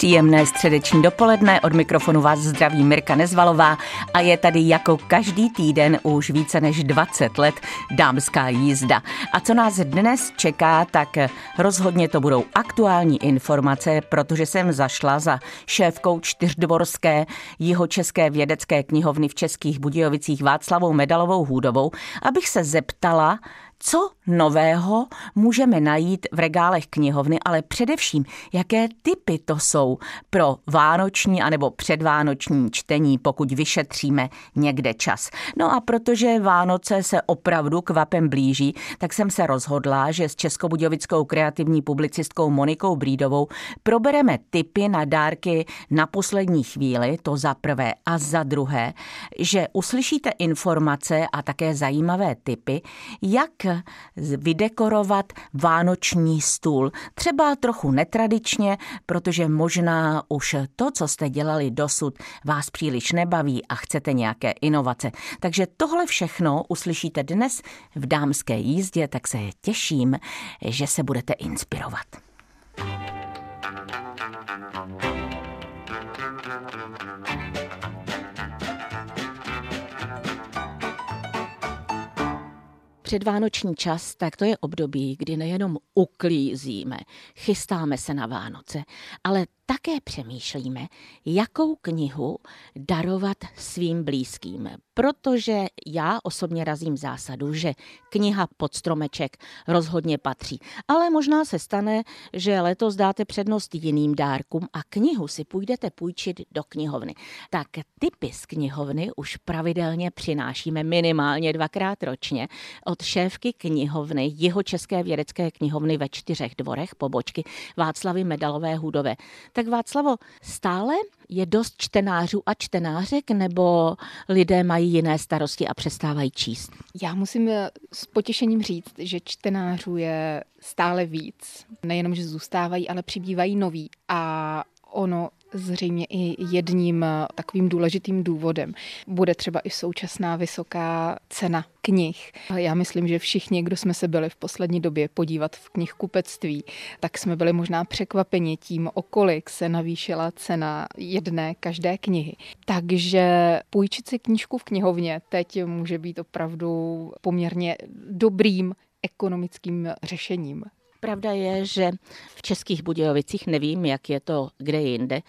Příjemné středeční dopoledne, od mikrofonu vás zdraví Mirka Nezvalová a je tady jako každý týden už více než 20 let dámská jízda. A co nás dnes čeká, tak rozhodně to budou aktuální informace, protože jsem zašla za šéfkou čtyřdvorské jihočeské vědecké knihovny v Českých Budějovicích Václavou Medalovou Hůdovou, abych se zeptala, co nového můžeme najít v regálech knihovny, ale především, jaké typy to jsou pro vánoční anebo předvánoční čtení, pokud vyšetříme někde čas. No a protože Vánoce se opravdu kvapem blíží, tak jsem se rozhodla, že s českobudějovickou kreativní publicistkou Monikou Brídovou probereme typy na dárky na poslední chvíli, to za prvé a za druhé, že uslyšíte informace a také zajímavé typy, jak vydekorovat vánoční stůl. Třeba trochu netradičně, protože možná už to, co jste dělali dosud, vás příliš nebaví a chcete nějaké inovace. Takže tohle všechno uslyšíte dnes v dámské jízdě, tak se těším, že se budete inspirovat. Předvánoční čas, tak to je období, kdy nejenom uklízíme, chystáme se na Vánoce, ale také přemýšlíme, jakou knihu darovat svým blízkým. Protože já osobně razím zásadu, že kniha pod stromeček rozhodně patří. Ale možná se stane, že letos dáte přednost jiným dárkům a knihu si půjdete půjčit do knihovny. Tak typy z knihovny už pravidelně přinášíme minimálně dvakrát ročně od šéfky knihovny, jeho České vědecké knihovny ve čtyřech dvorech pobočky Václavy Medalové Hudové tak Václavo, stále je dost čtenářů a čtenářek, nebo lidé mají jiné starosti a přestávají číst? Já musím eh, s potěšením říct, že čtenářů je stále víc. Nejenom, že zůstávají, ale přibývají noví. A ono zřejmě i jedním eh, takovým důležitým důvodem bude třeba i současná vysoká cena knih. Já myslím, že všichni, kdo jsme se byli v poslední době podívat v knihkupectví, tak jsme byli možná překvapeni tím, o kolik se navýšila cena jedné každé knihy. Takže půjčit si knížku v knihovně teď může být opravdu poměrně dobrým ekonomickým řešením. Pravda je, že v Českých Budějovicích, nevím, jak je to kde jinde,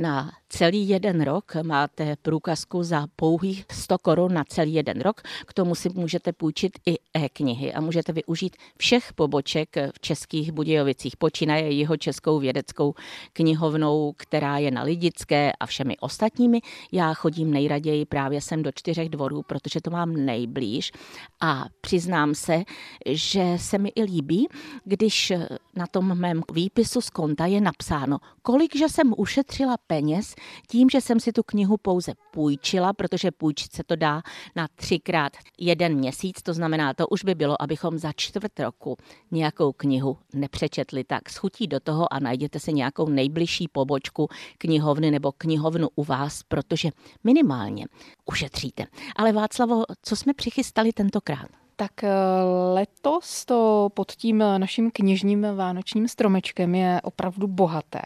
na celý jeden rok máte průkazku za pouhých 100 korun na celý jeden rok. K tomu si můžete půjčit i e-knihy a můžete využít všech poboček v Českých Budějovicích. Počínaje jeho Českou vědeckou knihovnou, která je na Lidické a všemi ostatními. Já chodím nejraději právě sem do čtyřech dvorů, protože to mám nejblíž a přiznám se, že se mi i líbí, když na tom mém výpisu z konta je napsáno, kolik že jsem ušetřila peněz tím, že jsem si tu knihu pouze půjčila, protože půjčit se to dá na třikrát jeden měsíc, to znamená, to už by bylo, abychom za čtvrt roku nějakou knihu nepřečetli. Tak schutí do toho a najděte si nějakou nejbližší pobočku knihovny nebo knihovnu u vás, protože minimálně ušetříte. Ale Václavo, co jsme přichystali tentokrát? Tak eh, letos to pod tím naším knižním vánočním stromečkem je opravdu bohaté.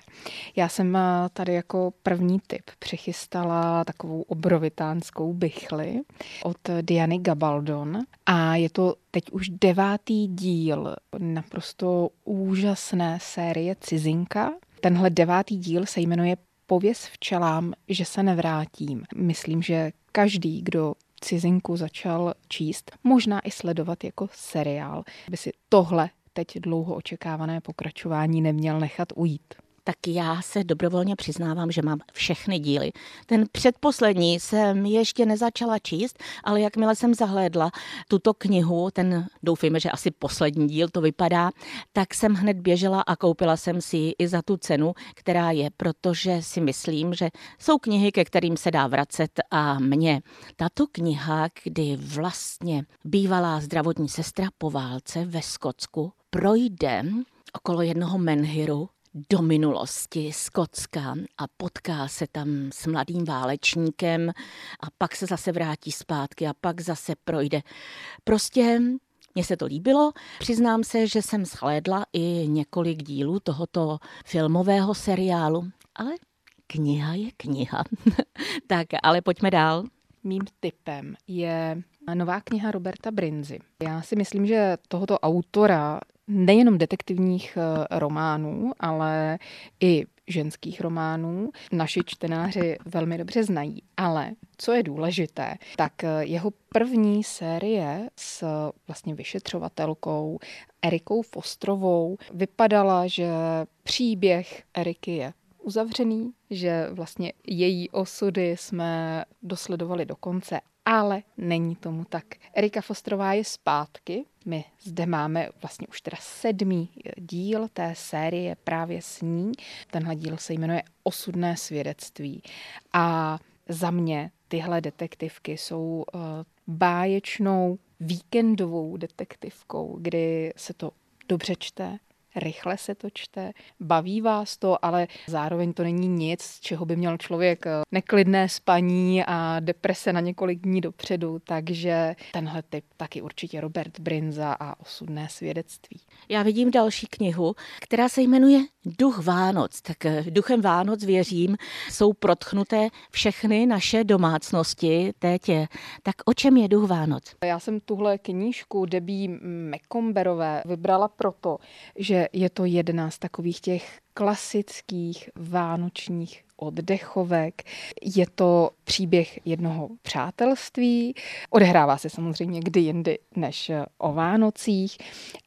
Já jsem eh, tady jako první typ přichystala takovou obrovitánskou bychli od Diany Gabaldon a je to teď už devátý díl naprosto úžasné série Cizinka. Tenhle devátý díl se jmenuje Pověz včelám, že se nevrátím. Myslím, že každý, kdo cizinku začal číst, možná i sledovat jako seriál, by si tohle teď dlouho očekávané pokračování neměl nechat ujít tak já se dobrovolně přiznávám, že mám všechny díly. Ten předposlední jsem ještě nezačala číst, ale jakmile jsem zahlédla tuto knihu, ten doufejme, že asi poslední díl to vypadá, tak jsem hned běžela a koupila jsem si ji i za tu cenu, která je, protože si myslím, že jsou knihy, ke kterým se dá vracet a mě tato kniha, kdy vlastně bývalá zdravotní sestra po válce ve Skotsku projde okolo jednoho menhiru do minulosti Skotska a potká se tam s mladým válečníkem a pak se zase vrátí zpátky a pak zase projde. Prostě mně se to líbilo. Přiznám se, že jsem shlédla i několik dílů tohoto filmového seriálu, ale kniha je kniha. tak, ale pojďme dál. Mým typem je nová kniha Roberta Brinzy. Já si myslím, že tohoto autora nejenom detektivních eh, románů, ale i ženských románů naši čtenáři velmi dobře znají. Ale co je důležité, tak eh, jeho první série s vlastně vyšetřovatelkou Erikou Fostrovou vypadala, že příběh Eriky je uzavřený, že vlastně její osudy jsme dosledovali do konce, ale není tomu tak. Erika Fostrová je zpátky. My zde máme vlastně už teda sedmý díl té série právě s ní. Tenhle díl se jmenuje Osudné svědectví. A za mě tyhle detektivky jsou uh, báječnou víkendovou detektivkou, kdy se to dobře čte, rychle se to čte, baví vás to, ale zároveň to není nic, z čeho by měl člověk eh, neklidné spaní a deprese na několik dní dopředu, takže tenhle typ taky určitě Robert Brinza a osudné svědectví. Já vidím další knihu, která se jmenuje Duch Vánoc. Tak eh, duchem Vánoc věřím, jsou protchnuté všechny naše domácnosti teď. Tak o čem je Duch Vánoc? Já jsem tuhle knížku Debí Mekomberové vybrala proto, že je to jedna z takových těch klasických vánočních oddechovek. Je to příběh jednoho přátelství. Odehrává se samozřejmě kdy jindy než o Vánocích.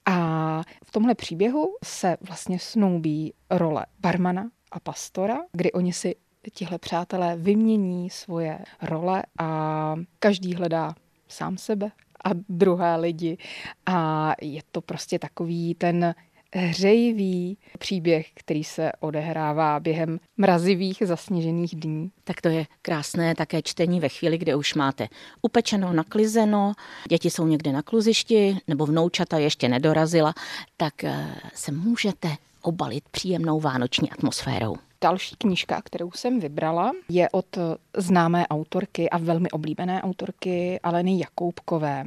A v tomhle příběhu se vlastně snoubí role barmana a pastora, kdy oni si tihle přátelé vymění svoje role a každý hledá sám sebe a druhé lidi. A je to prostě takový ten hřejivý příběh, který se odehrává během mrazivých zasněžených dní. Tak to je krásné také čtení ve chvíli, kdy už máte upečeno, naklizeno, děti jsou někde na kluzišti nebo vnoučata ještě nedorazila, tak eh, se můžete obalit příjemnou vánoční atmosférou. Další knížka, kterou jsem vybrala, je od známé autorky a velmi oblíbené autorky Aleny Jakoubkové.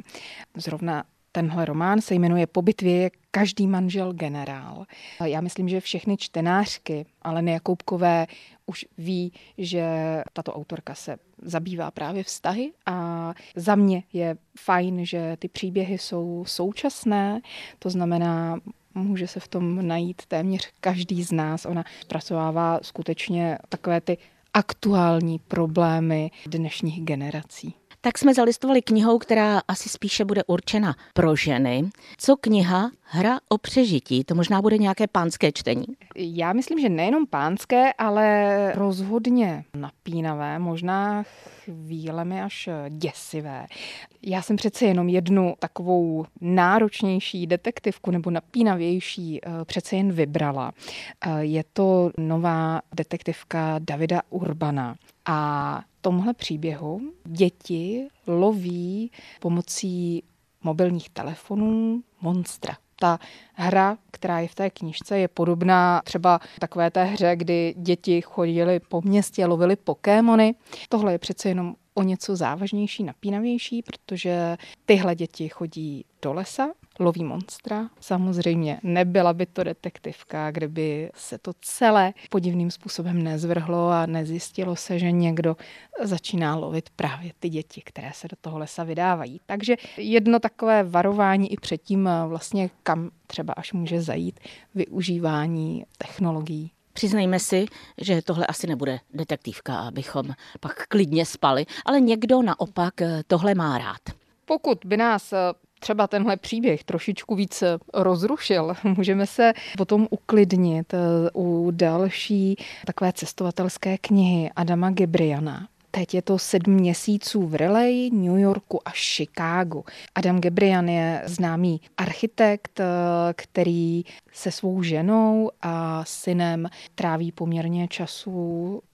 Zrovna Tenhle román se jmenuje Po bitvě je každý manžel generál. Já myslím, že všechny čtenářky ale Jakoubkové už ví, že tato autorka se zabývá právě vztahy a za mě je fajn, že ty příběhy jsou současné, to znamená, může se v tom najít téměř každý z nás. Ona zpracovává skutečně takové ty aktuální problémy dnešních generací tak jsme zalistovali knihou, která asi spíše bude určena pro ženy. Co kniha Hra o přežití, to možná bude nějaké pánské čtení. Já myslím, že nejenom pánské, ale rozhodně napínavé, možná chvílemi až děsivé. Já jsem přece jenom jednu takovou náročnější detektivku nebo napínavější eh, přece jen vybrala. Eh, je to nová detektivka Davida Urbana. A tomhle příběhu děti loví pomocí mobilních telefonů monstra. Ta hra, která je v té knižce, je podobná třeba takové té hře, kdy děti chodili po městě, lovili Pokémony. Tohle je přece jenom o něco závažnější, napínavější, protože tyhle děti chodí do lesa, loví monstra. Samozřejmě nebyla by to detektivka, kdyby se to celé podivným způsobem nezvrhlo a nezjistilo se, že někdo začíná lovit právě ty děti, které se do toho lesa vydávají. Takže jedno takové varování i předtím vlastně kam třeba až může zajít využívání technologií Přiznejme si, že tohle asi nebude detektivka, abychom pak klidně spali, ale někdo naopak tohle má rád. Pokud by nás třeba tenhle příběh trošičku víc rozrušil, můžeme se potom uklidnit eh, u další takové cestovatelské knihy Adama Gebriana. Teď je to sedm měsíců v Raleigh, New Yorku a Chicago. Adam Gebrian je známý architekt, eh, který se svou ženou a synem tráví poměrně času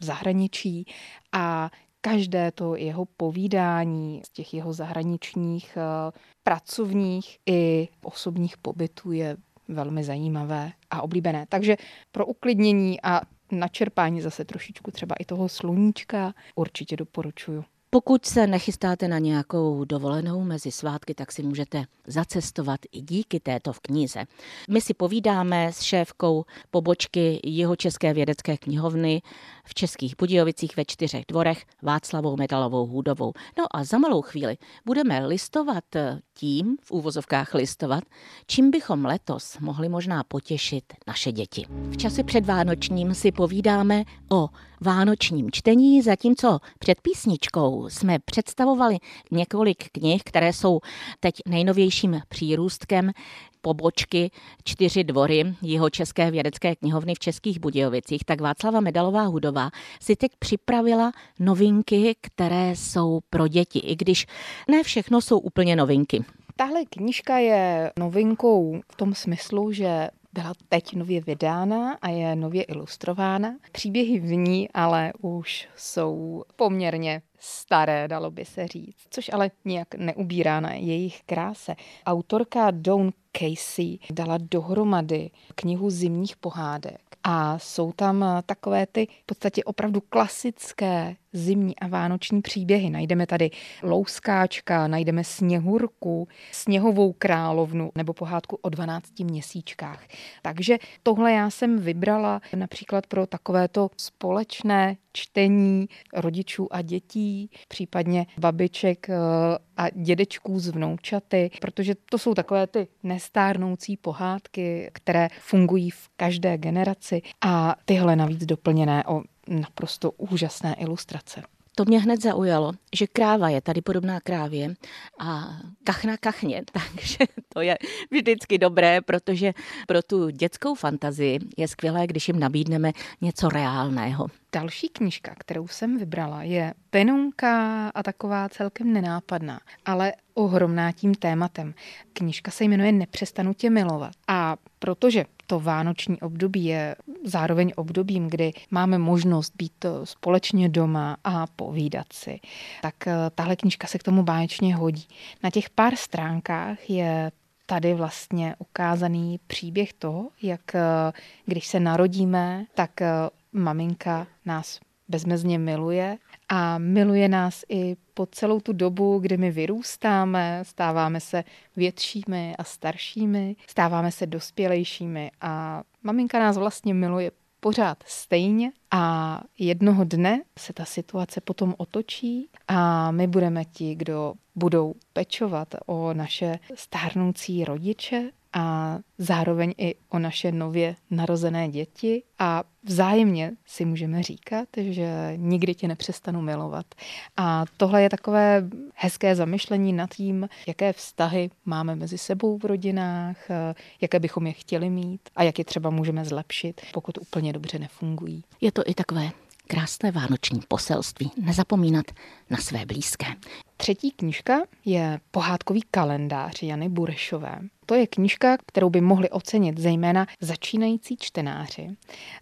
v zahraničí a každé to jeho povídání z těch jeho zahraničních eh, pracovních i osobních pobytů je velmi zajímavé a oblíbené. Takže pro uklidnění a načerpání zase trošičku třeba i toho sluníčka určitě doporučuju. Pokud se nechystáte na nějakou dovolenou mezi svátky, tak si můžete zacestovat i díky této v knize. My si povídáme s šéfkou pobočky Jihočeské vědecké knihovny v Českých Budějovicích ve čtyřech dvorech Václavou Medalovou Hůdovou. No a za malou chvíli budeme listovat tím, v úvozovkách listovat, čím bychom letos mohli možná potěšit naše děti. V čase předvánočním si povídáme o vánočním čtení, zatímco před písničkou jsme představovali několik knih, které jsou teď nejnovějším přírůstkem pobočky čtyři dvory jeho České vědecké knihovny v Českých Budějovicích, tak Václava Medalová Hudová si teď připravila novinky, které jsou pro děti, i když ne všechno jsou úplně novinky. Tahle knížka je novinkou v tom smyslu, že byla teď nově vydána a je nově ilustrována. Příběhy v ní ale už jsou poměrně staré, dalo by se říct, což ale nijak neubírá na jejich kráse. Autorka Dawn Casey dala dohromady knihu zimních pohádek a jsou tam takové ty v podstatě opravdu klasické zimní a vánoční příběhy. Najdeme tady Louskáčka, najdeme Sněhurku, Sněhovou královnu nebo pohádku o 12 měsíčkách. Takže tohle já jsem vybrala například pro takovéto společné čtení rodičů a dětí, případně babiček eh, a dědečků z vnoučaty, protože to jsou takové ty nestárnoucí pohádky, které fungují v každé generaci a tyhle navíc doplněné o naprosto úžasné ilustrace. To mě hned zaujalo, že kráva je tady podobná krávě a kachna kachně, takže to je vždycky dobré, protože pro tu dětskou fantazii je skvělé, když jim nabídneme něco reálného. Další knížka, kterou jsem vybrala, je tenunka a taková celkem nenápadná, ale ohromná tím tématem. Knížka se jmenuje Nepřestanu tě milovat. A protože to vánoční období je zároveň obdobím, kdy máme možnost být společně doma a povídat si, tak eh, tahle knížka se k tomu báječně hodí. Na těch pár stránkách je tady vlastně ukázaný příběh toho, jak eh, když se narodíme, tak eh, maminka nás bezmezně miluje a miluje nás i po celou tu dobu, kdy my vyrůstáme, stáváme se většími a staršími, stáváme se dospělejšími a maminka nás vlastně miluje pořád stejně a jednoho dne se ta situace potom otočí a my budeme ti, kdo budou pečovat o naše stárnoucí rodiče a zároveň i o naše nově narozené děti a vzájemně si můžeme říkat, že nikdy tě nepřestanu milovat. A tohle je takové hezké zamyšlení nad tím, jaké vztahy máme mezi sebou v rodinách, jaké bychom je chtěli mít a jak je třeba můžeme zlepšit, pokud úplně dobře nefungují. Je to i takové krásné vánoční poselství. Nezapomínat na své blízké. Třetí knížka je pohádkový kalendář Jany Burešové. To je knížka, kterou by mohli ocenit zejména začínající čtenáři,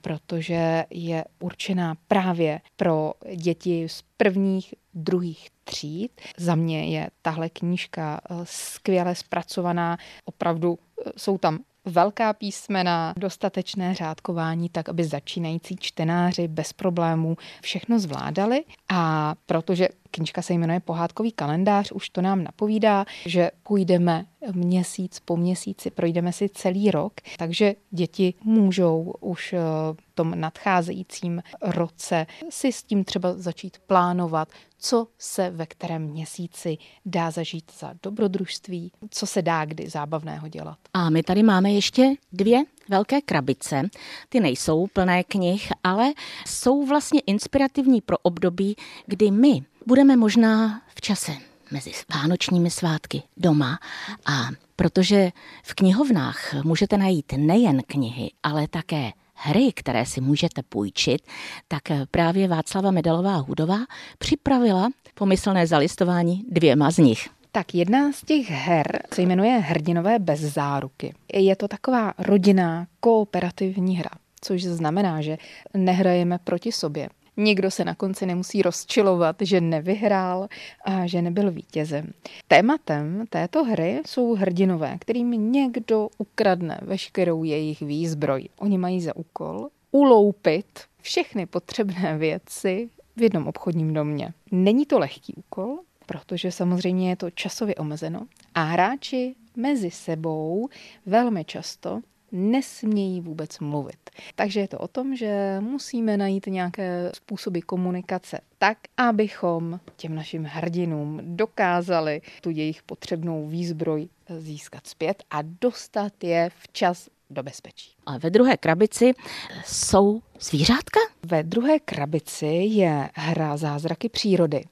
protože je určená právě pro děti z prvních, druhých tříd. Za mě je tahle knížka eh, skvěle zpracovaná, opravdu eh, jsou tam velká písmena, dostatečné řádkování, tak aby začínající čtenáři bez problémů všechno zvládali. A protože knižka se jmenuje Pohádkový kalendář, už to nám napovídá, že půjdeme měsíc po měsíci, projdeme si celý rok, takže děti můžou už v eh, tom nadcházejícím roce si s tím třeba začít plánovat, co se ve kterém měsíci dá zažít za dobrodružství, co se dá kdy zábavného dělat. A my tady máme ještě dvě velké krabice. Ty nejsou plné knih, ale jsou vlastně inspirativní pro období, kdy my budeme možná v čase mezi vánočními svátky doma a protože v knihovnách můžete najít nejen knihy, ale také hry, které si můžete půjčit, tak právě Václava Medalová Hudová připravila pomyslné zalistování dvěma z nich. Tak jedna z těch her se jmenuje Hrdinové bez záruky. Je to taková rodinná kooperativní hra, což znamená, že nehrajeme proti sobě. Nikdo se na konci nemusí rozčilovat, že nevyhrál a že nebyl vítězem. Tématem této hry jsou hrdinové, kterým někdo ukradne veškerou jejich výzbroj. Oni mají za úkol uloupit všechny potřebné věci v jednom obchodním domě. Není to lehký úkol, protože samozřejmě je to časově omezeno a hráči mezi sebou velmi často nesmějí vůbec mluvit. Takže je to o tom, že musíme najít nějaké způsoby komunikace tak, abychom těm našim hrdinům dokázali tu jejich potřebnou výzbroj získat zpět a dostat je včas do bezpečí. A ve druhé krabici jsou zvířátka? Ve druhé krabici je hra Zázraky přírody.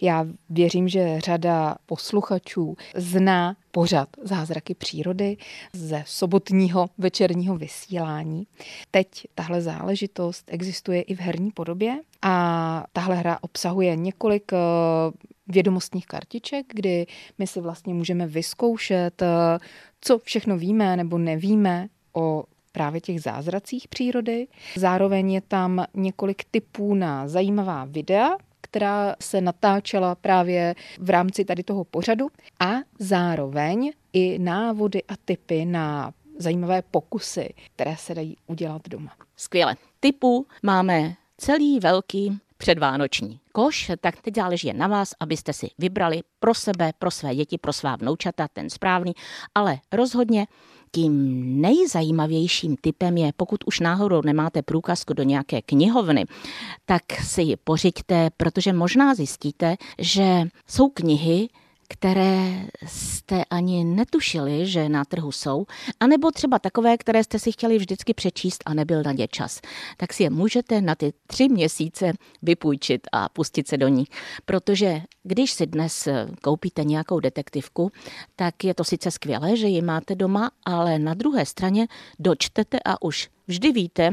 Já věřím, že řada posluchačů zná pořad Zázraky přírody ze sobotního večerního vysílání. Teď tahle záležitost existuje i v herní podobě a tahle hra obsahuje několik eh, vědomostních kartiček, kdy my si vlastně můžeme vyzkoušet, eh, co všechno víme nebo nevíme o právě těch zázracích přírody. Zároveň je tam několik typů na zajímavá videa, která se natáčela právě v rámci tady toho pořadu a zároveň i návody a typy na zajímavé pokusy, které se dají udělat doma. Skvěle. Typů máme celý velký předvánoční koš, tak teď záleží jen na vás, abyste si vybrali pro sebe, pro své děti, pro svá vnoučata ten správný, ale rozhodně tím nejzajímavějším typem je, pokud už náhodou nemáte průkazku do nějaké knihovny, tak si ji pořiďte, protože možná zjistíte, že jsou knihy, které jste ani netušili, že na trhu jsou, anebo třeba takové, které jste si chtěli vždycky přečíst a nebyl na ně čas. Tak si je můžete na ty tři měsíce vypůjčit a pustit se do ní. Protože když si dnes koupíte nějakou detektivku, tak je to sice skvělé, že ji máte doma, ale na druhé straně dočtete a už vždy víte,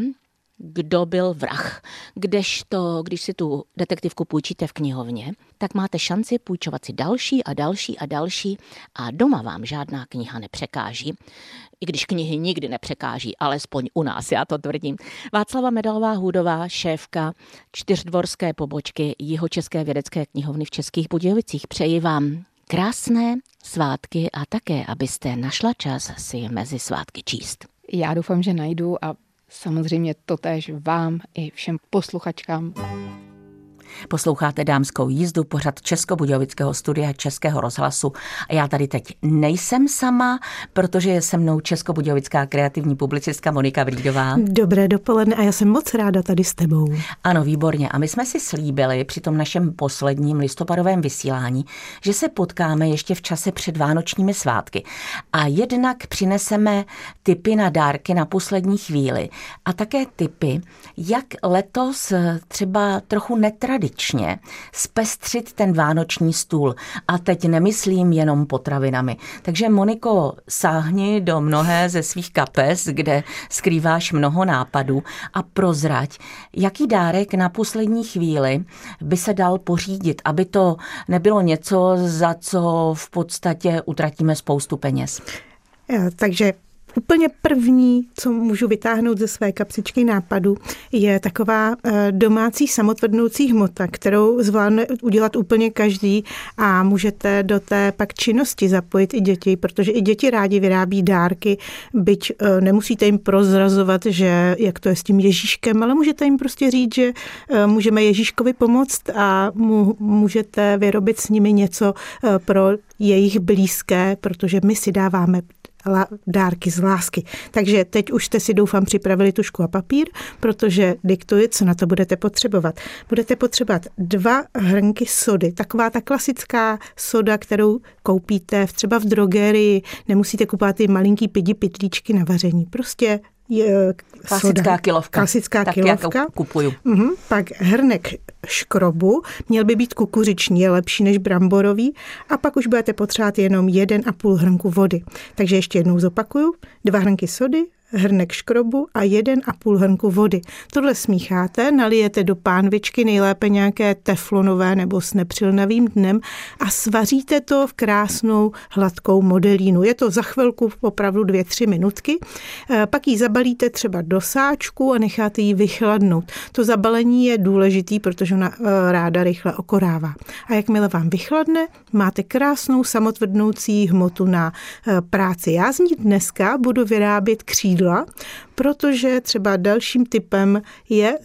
kdo byl vrah. Kdežto, když si tu detektivku půjčíte v knihovně, tak máte šanci půjčovat si další a další a další a doma vám žádná kniha nepřekáží. I když knihy nikdy nepřekáží, alespoň u nás, já to tvrdím. Václava Medalová Hůdová, šéfka čtyřdvorské pobočky Jihočeské vědecké knihovny v Českých Budějovicích. Přeji vám krásné svátky a také, abyste našla čas si mezi svátky číst. Já doufám, že najdu a samozřejmě totéž vám i všem posluchačkám. Posloucháte dámskou jízdu, pořad Českobudějovického studia Českého rozhlasu. A já tady teď nejsem sama, protože je se mnou Českobudějovická kreativní publicistka Monika Vrídová. Dobré dopoledne a já jsem moc ráda tady s tebou. Ano, výborně. A my jsme si slíbili při tom našem posledním listopadovém vysílání, že se potkáme ještě v čase před Vánočními svátky. A jednak přineseme typy na dárky na poslední chvíli a také typy, jak letos třeba trochu netradičně tradičně zpestřit ten vánoční stůl. A teď nemyslím jenom potravinami. Takže Moniko, sáhni do mnohé ze svých kapes, kde skrýváš mnoho nápadů a prozrať, jaký dárek na poslední chvíli by se dal pořídit, aby to nebylo něco, za co v podstatě utratíme spoustu peněz. Takže Úplně první, co můžu vytáhnout ze své kapsičky nápadu, je taková eh, domácí samotvrdnoucí hmota, kterou zvládne udělat úplně každý a můžete do té pak činnosti zapojit i děti, protože i děti rádi vyrábí dárky, byť eh, nemusíte jim prozrazovat, že jak to je s tím Ježíškem, ale můžete jim prostě říct, že eh, můžeme Ježíškovi pomoct a můžete vyrobit s nimi něco pro jejich blízké, protože my si dáváme dárky z lásky. Takže teď už jste si doufám připravili tušku a papír, protože diktuji, co na to budete potřebovat. Budete potřebovat dva hrnky sody, taková ta klasická soda, kterou koupíte třeba v drogerii, nemusíte kupovat ty malinký pidi pitlíčky na vaření. Prostě je klasická soda. kilovka. Klasická tak kilovka. Jak kupuju. Uh-huh. Pak hrnek škrobu, měl by být kukuřiční, je lepší než bramborový. A pak už budete potřebovat jenom jeden a půl hrnku vody. Takže ještě jednou zopakuju. Dva hrnky sody, hrnek škrobu a jeden a půl hrnku vody. Tohle smícháte, nalijete do pánvičky, nejlépe nějaké teflonové nebo s nepřilnavým dnem a svaříte to v krásnou hladkou modelínu. Je to za chvilku opravdu dvě, tři minutky. Eh, pak ji zabalíte třeba do sáčku a necháte ji vychladnout. To zabalení je důležitý, protože ona eh, ráda rychle okorává. A jakmile vám vychladne, máte krásnou samotvrdnoucí hmotu na eh, práci. Já z ní dneska budu vyrábět křídla, protože třeba dalším typem je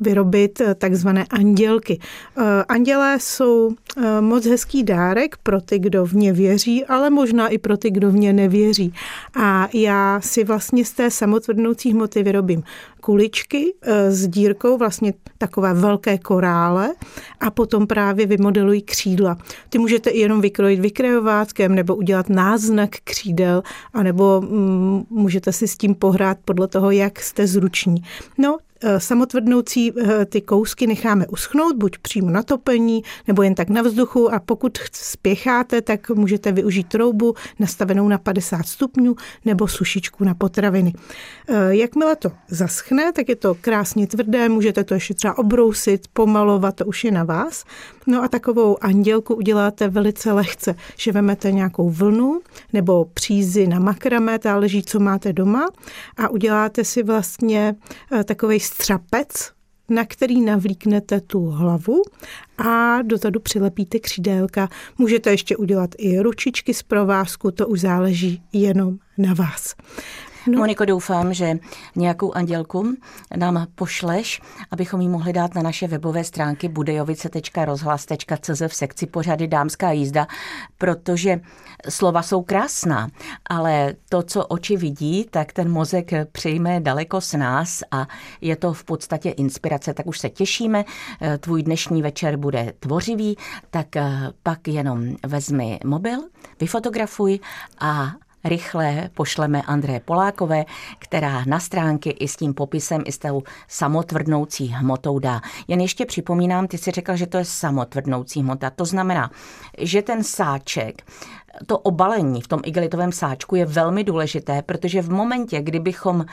vyrobit eh, takzvané andělky. Eh, andělé jsou eh, moc hezký dárek pro ty, kdo v ně věří, ale možná i pro ty, kdo v ně nevěří. A já si vlastně z té samotvrdnoucí hmoty vyrobím kuličky s dírkou, vlastně takové velké korále a potom právě vymodelují křídla. Ty můžete jenom vykrojit vykrejováckem nebo udělat náznak křídel, anebo mm, můžete si s tím pohrát podle toho, jak jste zruční. No, samotvrdnoucí eh, ty kousky necháme uschnout, buď přímo na topení, nebo jen tak na vzduchu a pokud spěcháte, tak můžete využít troubu nastavenou na 50 stupňů nebo sušičku na potraviny. Eh, jakmile to zaschne, tak je to krásně tvrdé, můžete to ještě třeba obrousit, pomalovat, to už je na vás. No a takovou andělku uděláte velice lehce, že vemete nějakou vlnu nebo přízy na makrame, záleží, co máte doma a uděláte si vlastně takový střapec, na který navlíknete tu hlavu a dozadu přilepíte křídélka. Můžete ještě udělat i ručičky z provázku, to už záleží jenom na vás. No. Moniko, doufám, že nějakou andělku nám pošleš, abychom ji mohli dát na naše webové stránky budejovice.rozhlas.cz v sekci pořady Dámská jízda, protože slova jsou krásná, ale to, co oči vidí, tak ten mozek přejme daleko s nás a je to v podstatě inspirace. Tak už se těšíme, tvůj dnešní večer bude tvořivý, tak pak jenom vezmi mobil, vyfotografuj a rychle pošleme André Polákové, která na stránky i s tím popisem, i s tou samotvrdnoucí hmotou dá. Jen ještě připomínám, ty si řekl, že to je samotvrdnoucí hmota. To znamená, že ten sáček to obalení v tom igelitovém sáčku je velmi důležité, protože v momentě, kdybychom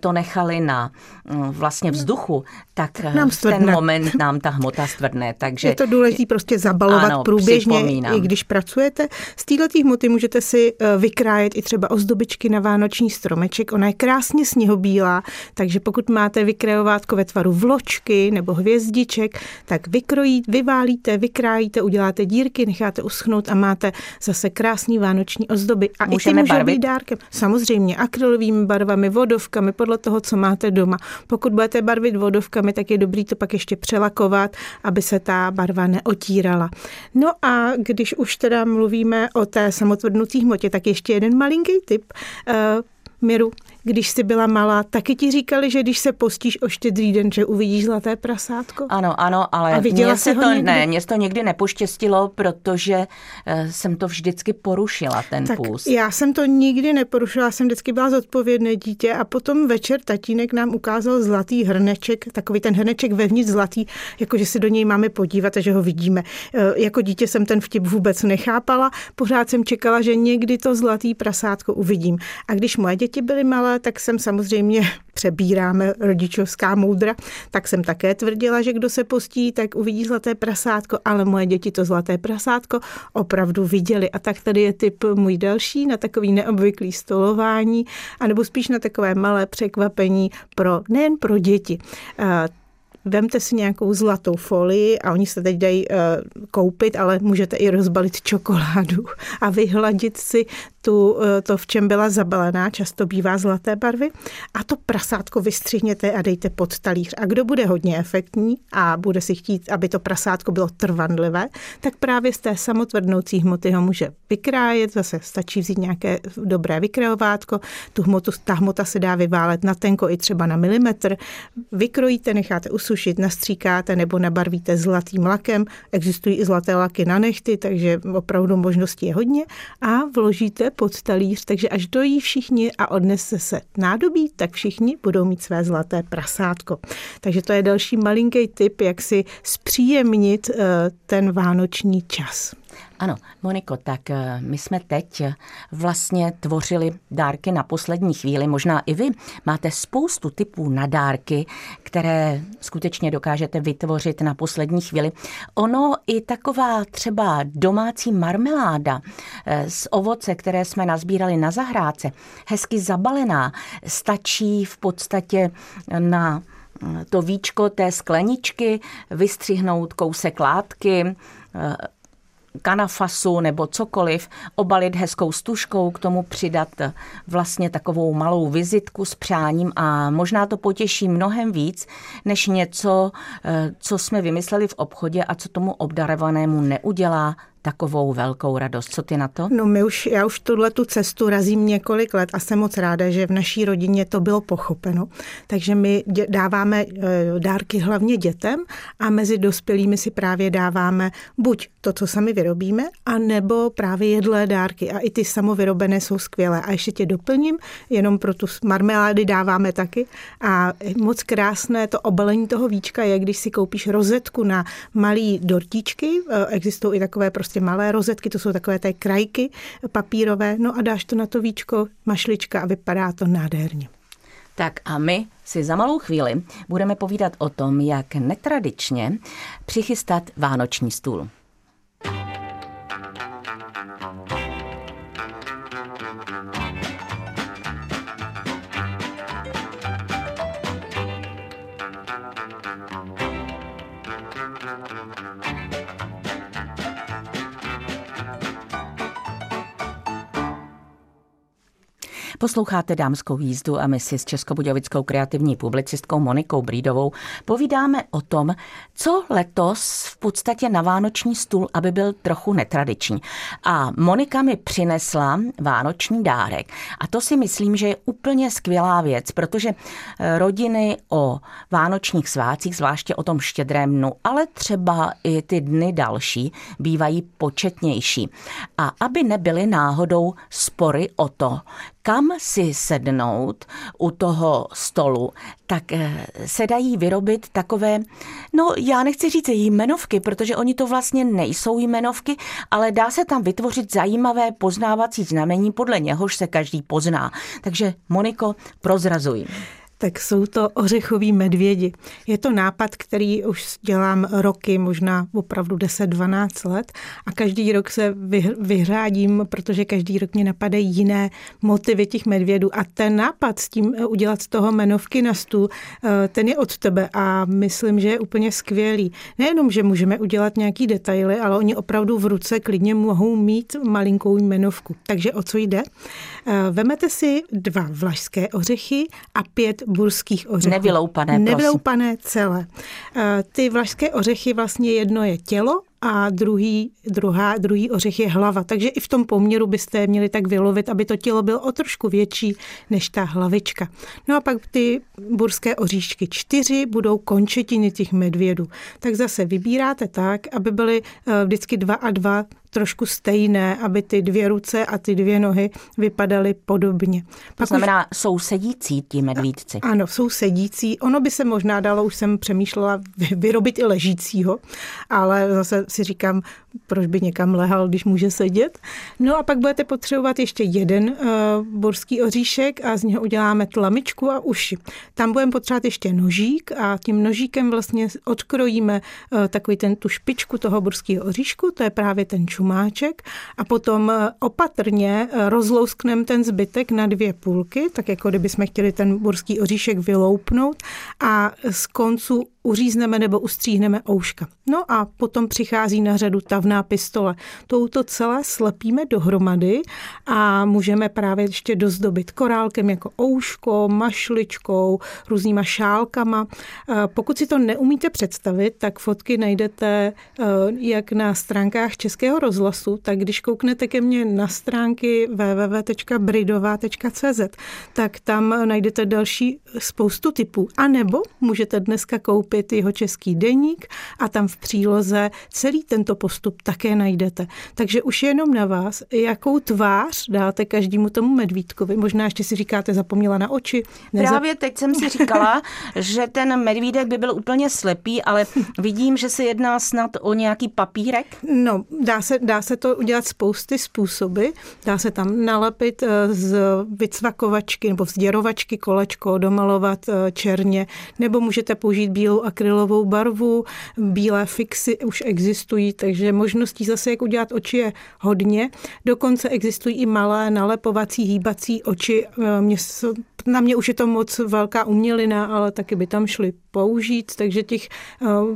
to nechali na mm, vlastně vzduchu, tak nám v ten moment nám ta hmota stvrdne. Takže je to důležité prostě zabalovat ano, průběžně, i když pracujete. Z této hmoty můžete si eh, vykrájet i třeba ozdobičky na vánoční stromeček. Ona je krásně sněhobílá, takže pokud máte vykrajovátko ve tvaru vločky nebo hvězdiček, tak vykrojí, vyválíte, vykrájíte, uděláte dírky, necháte uschnout a máte zase krásný vánoční ozdoby. A Můžeme i ty můžou být dárkem. Samozřejmě akrylovými barvami, vodovkami, podle toho, co máte doma. Pokud budete barvit vodovkami, tak je dobrý to pak ještě přelakovat, aby se ta barva neotírala. No a když už teda mluvíme o té samotvrdnoucí hmotě, tak ještě jeden malinký tip. Uh, Miru, když jsi byla malá, taky ti říkali, že když se postíš o štědrý den, že uvidíš zlaté prasátko? Ano, ano, ale mně se to, někdy? ne, mě to někdy nepoštěstilo, protože eh, jsem to vždycky porušila, ten tak půst. Já jsem to nikdy neporušila, jsem vždycky byla zodpovědné dítě a potom večer tatínek nám ukázal zlatý hrneček, takový ten hrneček vevnitř zlatý, jakože si do něj máme podívat a že ho vidíme. Eh, jako dítě jsem ten vtip vůbec nechápala, pořád jsem čekala, že někdy to zlatý prasátko uvidím. A když moje děti byly malé, tak jsem samozřejmě přebíráme rodičovská moudra, tak jsem také tvrdila, že kdo se postí, tak uvidí zlaté prasátko, ale moje děti to zlaté prasátko opravdu viděli. A tak tady je typ můj další na takový neobvyklý stolování, anebo spíš na takové malé překvapení pro nejen pro děti vemte si nějakou zlatou folii a oni se teď dají uh, koupit, ale můžete i rozbalit čokoládu a vyhladit si tu, uh, to, v čem byla zabalená, často bývá zlaté barvy a to prasátko vystřihněte a dejte pod talíř. A kdo bude hodně efektní a bude si chtít, aby to prasátko bylo trvanlivé, tak právě z té samotvrdnoucí hmoty ho může vykrájet, zase stačí vzít nějaké dobré vykrajovátko, tu hmotu, ta hmota se dá vyválet na tenko i třeba na milimetr, vykrojíte, necháte usušit nastříkáte nebo nabarvíte zlatým lakem. Existují i zlaté laky na nechty, takže opravdu možností je hodně. A vložíte pod talíř, takže až dojí všichni a odnese se nádobí, tak všichni budou mít své zlaté prasátko. Takže to je další malinký tip, jak si zpříjemnit eh, ten vánoční čas. Ano, Moniko, tak eh, my jsme teď vlastně tvořili dárky na poslední chvíli. Možná i vy máte spoustu typů na dárky, které skutečně dokážete vytvořit na poslední chvíli. Ono i taková třeba domácí marmeláda eh, z ovoce, které jsme nazbírali na zahrádce, hezky zabalená, stačí v podstatě na eh, to víčko té skleničky, vystřihnout kousek látky, kanafasu nebo cokoliv, obalit hezkou stužkou, k tomu přidat vlastně takovou malou vizitku s přáním a možná to potěší mnohem víc, než něco, eh, co jsme vymysleli v obchodě a co tomu obdarovanému neudělá takovou velkou radost. Co ty na to? No my už, já už tuhle tu cestu razím několik let a jsem moc ráda, že v naší rodině to bylo pochopeno. Takže my dě, dáváme e, dárky hlavně dětem a mezi dospělými si právě dáváme buď to, co sami vyrobíme, a nebo právě jedlé dárky. A i ty samovyrobené jsou skvělé. A ještě tě doplním, jenom pro tu marmelády dáváme taky. A moc krásné to obalení toho víčka je, když si koupíš rozetku na malý dortíčky. E, existují i takové prostě prostě malé rozetky, to jsou takové té krajky papírové, no a dáš to na to víčko, mašlička a vypadá to nádherně. Tak a my si za malou chvíli budeme povídat o tom, jak netradičně přichystat vánoční stůl. Posloucháte dámskou jízdu a my si s českobudějovickou kreativní publicistkou Monikou Brídovou povídáme o tom, co letos v podstatě na vánoční stůl, aby byl trochu netradiční. A Monika mi přinesla vánoční dárek. A to si myslím, že je úplně skvělá věc, protože eh, rodiny o vánočních svácích, zvláště o tom štědrém dnu, ale třeba i ty dny další, bývají početnější. A aby nebyly náhodou spory o to, kam si sednout u toho stolu, tak eh, se dají vyrobit takové, no já nechci říct jmenovky, protože oni to vlastně nejsou jmenovky, ale dá se tam vytvořit zajímavé poznávací znamení, podle něhož se každý pozná. Takže Moniko, prozrazuj tak jsou to ořechoví medvědi. Je to nápad, který už dělám roky, možná opravdu 10-12 let a každý rok se vyřádím, protože každý rok mě napadají jiné motivy těch medvědů a ten nápad s tím eh, udělat z toho menovky na stůl, eh, ten je od tebe a myslím, že je úplně skvělý. Nejenom, že můžeme udělat nějaký detaily, ale oni opravdu v ruce klidně mohou mít malinkou jmenovku. Takže o co jde? Eh, vemete si dva vlašské ořechy a pět burských ořechů. Nevyloupané, Nevyloupané celé. Eh, ty vlašské ořechy vlastně jedno je tělo a druhý, druhá, druhý ořech je hlava. Takže i v tom poměru byste měli tak vylovit, aby to tělo bylo o trošku větší než ta hlavička. No a pak ty burské oříšky čtyři budou končetiny těch medvědů. Tak zase vybíráte tak, aby byly eh, vždycky dva a dva trošku stejné, aby ty dvě ruce a ty dvě nohy vypadaly podobně. To znamená, už... jsou sedící ti medvídci. Ano, jsou sedící. Ono by se možná dalo, už jsem přemýšlela, vyrobit i ležícího, ale zase si říkám, proč by někam lehal, když může sedět. No a pak budete potřebovat ještě jeden uh, borský oříšek a z něho uděláme tlamičku a uši. Tam budeme potřebovat ještě nožík a tím nožíkem vlastně odkrojíme uh, takový ten tu špičku toho borského oříšku, to je právě ten čumáček a potom uh, opatrně uh, rozlouskneme ten zbytek na dvě půlky, tak jako kdyby jsme chtěli ten borský oříšek vyloupnout a z koncu uřízneme nebo ustříhneme ouška. No a potom přichází na řadu tavná pistole. Touto celé slepíme dohromady a můžeme právě ještě dozdobit korálkem jako ouško, mašličkou, různýma šálkama. Eh, pokud si to neumíte představit, tak fotky najdete eh, jak na stránkách Českého rozhlasu, tak když kouknete ke mně na stránky www.bridova.cz, tak tam najdete další spoustu typů. A nebo můžete dneska koupit koupit jeho český deník a tam v příloze celý tento postup také najdete. Takže už je jenom na vás, jakou tvář dáte každému tomu medvídkovi. Možná ještě si říkáte, zapomněla na oči. Nezap... Právě teď jsem si říkala, že ten medvídek by byl úplně slepý, ale vidím, že se jedná snad o nějaký papírek. No, dá se, dá se to udělat spousty způsoby. Dá se tam nalepit eh, z vycvakovačky nebo vzděrovačky kolečko, domalovat eh, černě, nebo můžete použít bílou akrylovou barvu, bílé fixy už existují, takže možností zase, jak udělat oči je hodně. Dokonce existují i malé nalepovací, hýbací oči. Eh, mě, na mě už je to moc velká umělina, ale taky by tam šly použít, takže těch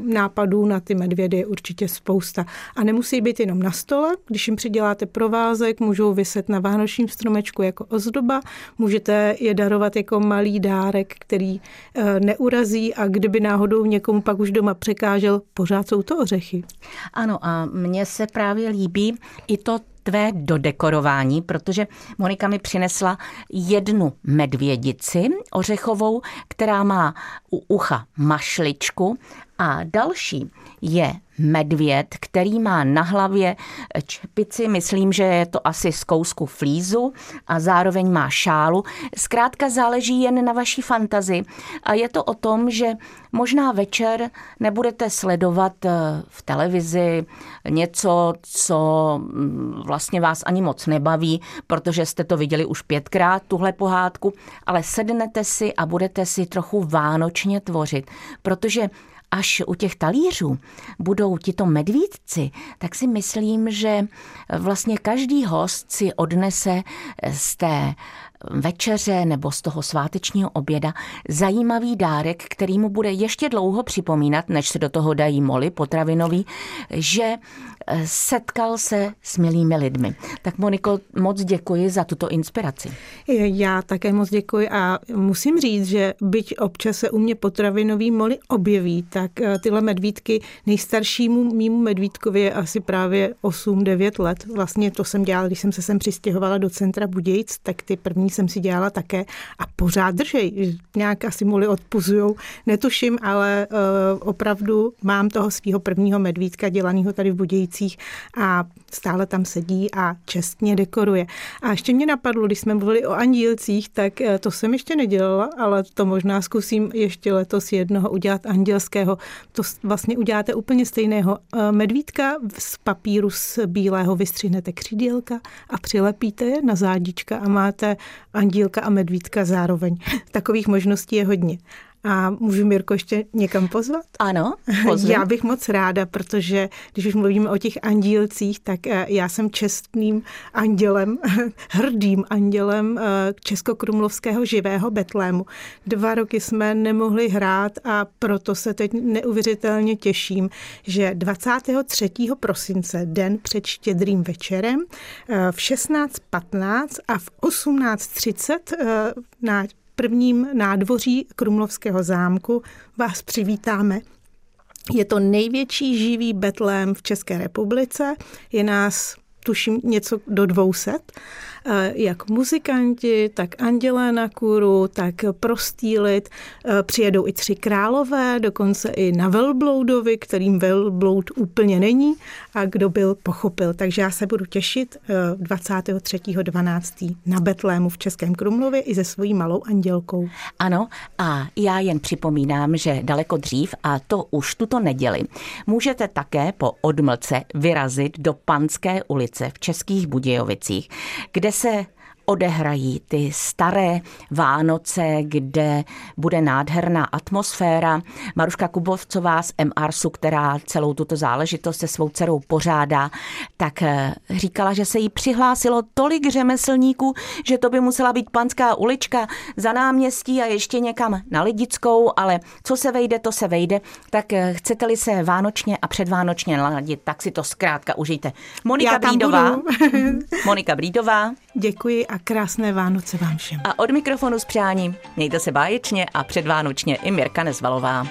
nápadů na ty medvědy je určitě spousta. A nemusí být jenom na stole, když jim přiděláte provázek, můžou vyset na vánočním stromečku jako ozdoba, můžete je darovat jako malý dárek, který eh, neurazí a kdyby náhodou někomu pak už doma překážel, pořád jsou to ořechy. Ano a mně se právě líbí i to tvé dodekorování, protože Monika mi přinesla jednu medvědici ořechovou, která má u ucha mašličku a další je medvěd, který má na hlavě čepici, myslím, že je to asi z kousku flízu a zároveň má šálu. Zkrátka záleží jen na vaší fantazi a je to o tom, že možná večer nebudete sledovat eh, v televizi něco, co mm, vlastně vás ani moc nebaví, protože jste to viděli už pětkrát, tuhle pohádku, ale sednete si a budete si trochu vánočně tvořit, protože až u těch talířů budou tito medvídci, tak si myslím, že vlastně každý host si odnese z té večeře nebo z toho svátečního oběda zajímavý dárek, který mu bude ještě dlouho připomínat, než se do toho dají moly potravinový, že setkal se s milými lidmi. Tak Moniko, moc děkuji za tuto inspiraci. Já také moc děkuji a musím říct, že byť občas se u mě potravinový moly objeví, tak eh, tyhle medvídky nejstaršímu mýmu medvídkovi je asi právě 8-9 let. Vlastně to jsem dělala, když jsem se sem přistěhovala do centra Budějc, tak ty první jsem si dělala také a pořád držej. Nějak asi moly odpuzujou, netuším, ale uh, opravdu mám toho svého prvního medvídka dělaného tady v Budějci ulicích a stále tam sedí a čestně dekoruje. A ještě mě napadlo, když jsme mluvili o andílcích, tak eh, to jsem ještě nedělala, ale to možná zkusím ještě letos jednoho udělat andělského. To vlastně uděláte úplně stejného. Eh, medvídka z papíru z bílého vystřihnete křídílka a přilepíte je na zádička a máte andílka a medvídka zároveň. Takových možností je hodně. A můžu Mirko ještě někam pozvat? Ano, pozvím. Já bych moc ráda, protože když už mluvíme o těch andílcích, tak eh, já jsem čestným andělem, hrdým andělem eh, Českokrumlovského živého Betlému. Dva roky jsme nemohli hrát a proto se teď neuvěřitelně těším, že 23. prosince, den před štědrým večerem, eh, v 16.15 a v 18.30 na prvním nádvoří Krumlovského zámku vás přivítáme. Je to největší živý betlém v České republice. Je nás tuším něco do 200 Eh, jak muzikanti, tak andělé na kůru, tak prostý lid. Přijedou i tři králové, dokonce i na velbloudovi, kterým velbloud úplně není a kdo byl, pochopil. Takže já se budu těšit 23.12. Eh, na Betlému v Českém Krumlově i se svojí malou andělkou. Ano, a já jen připomínám, že daleko dřív, a to už tuto neděli, můžete také po odmlce vyrazit do Panské ulice v Českých Budějovicích, kde se odehrají ty staré Vánoce, kde bude nádherná atmosféra. Maruška Kubovcová z MRSu, která celou tuto záležitost se svou dcerou pořádá, tak eh, říkala, že se jí přihlásilo tolik řemeslníků, že to by musela být panská ulička za náměstí a ještě někam na Lidickou, ale co se vejde, to se vejde. Tak eh, chcete-li se vánočně a předvánočně naladit, tak si to zkrátka užijte. Monika Brídová. Monika Brídová. Děkuji a krásné Vánoce vám všem. A od mikrofonu s přáním mějte se báječně a předvánočně i Mirka Nezvalová.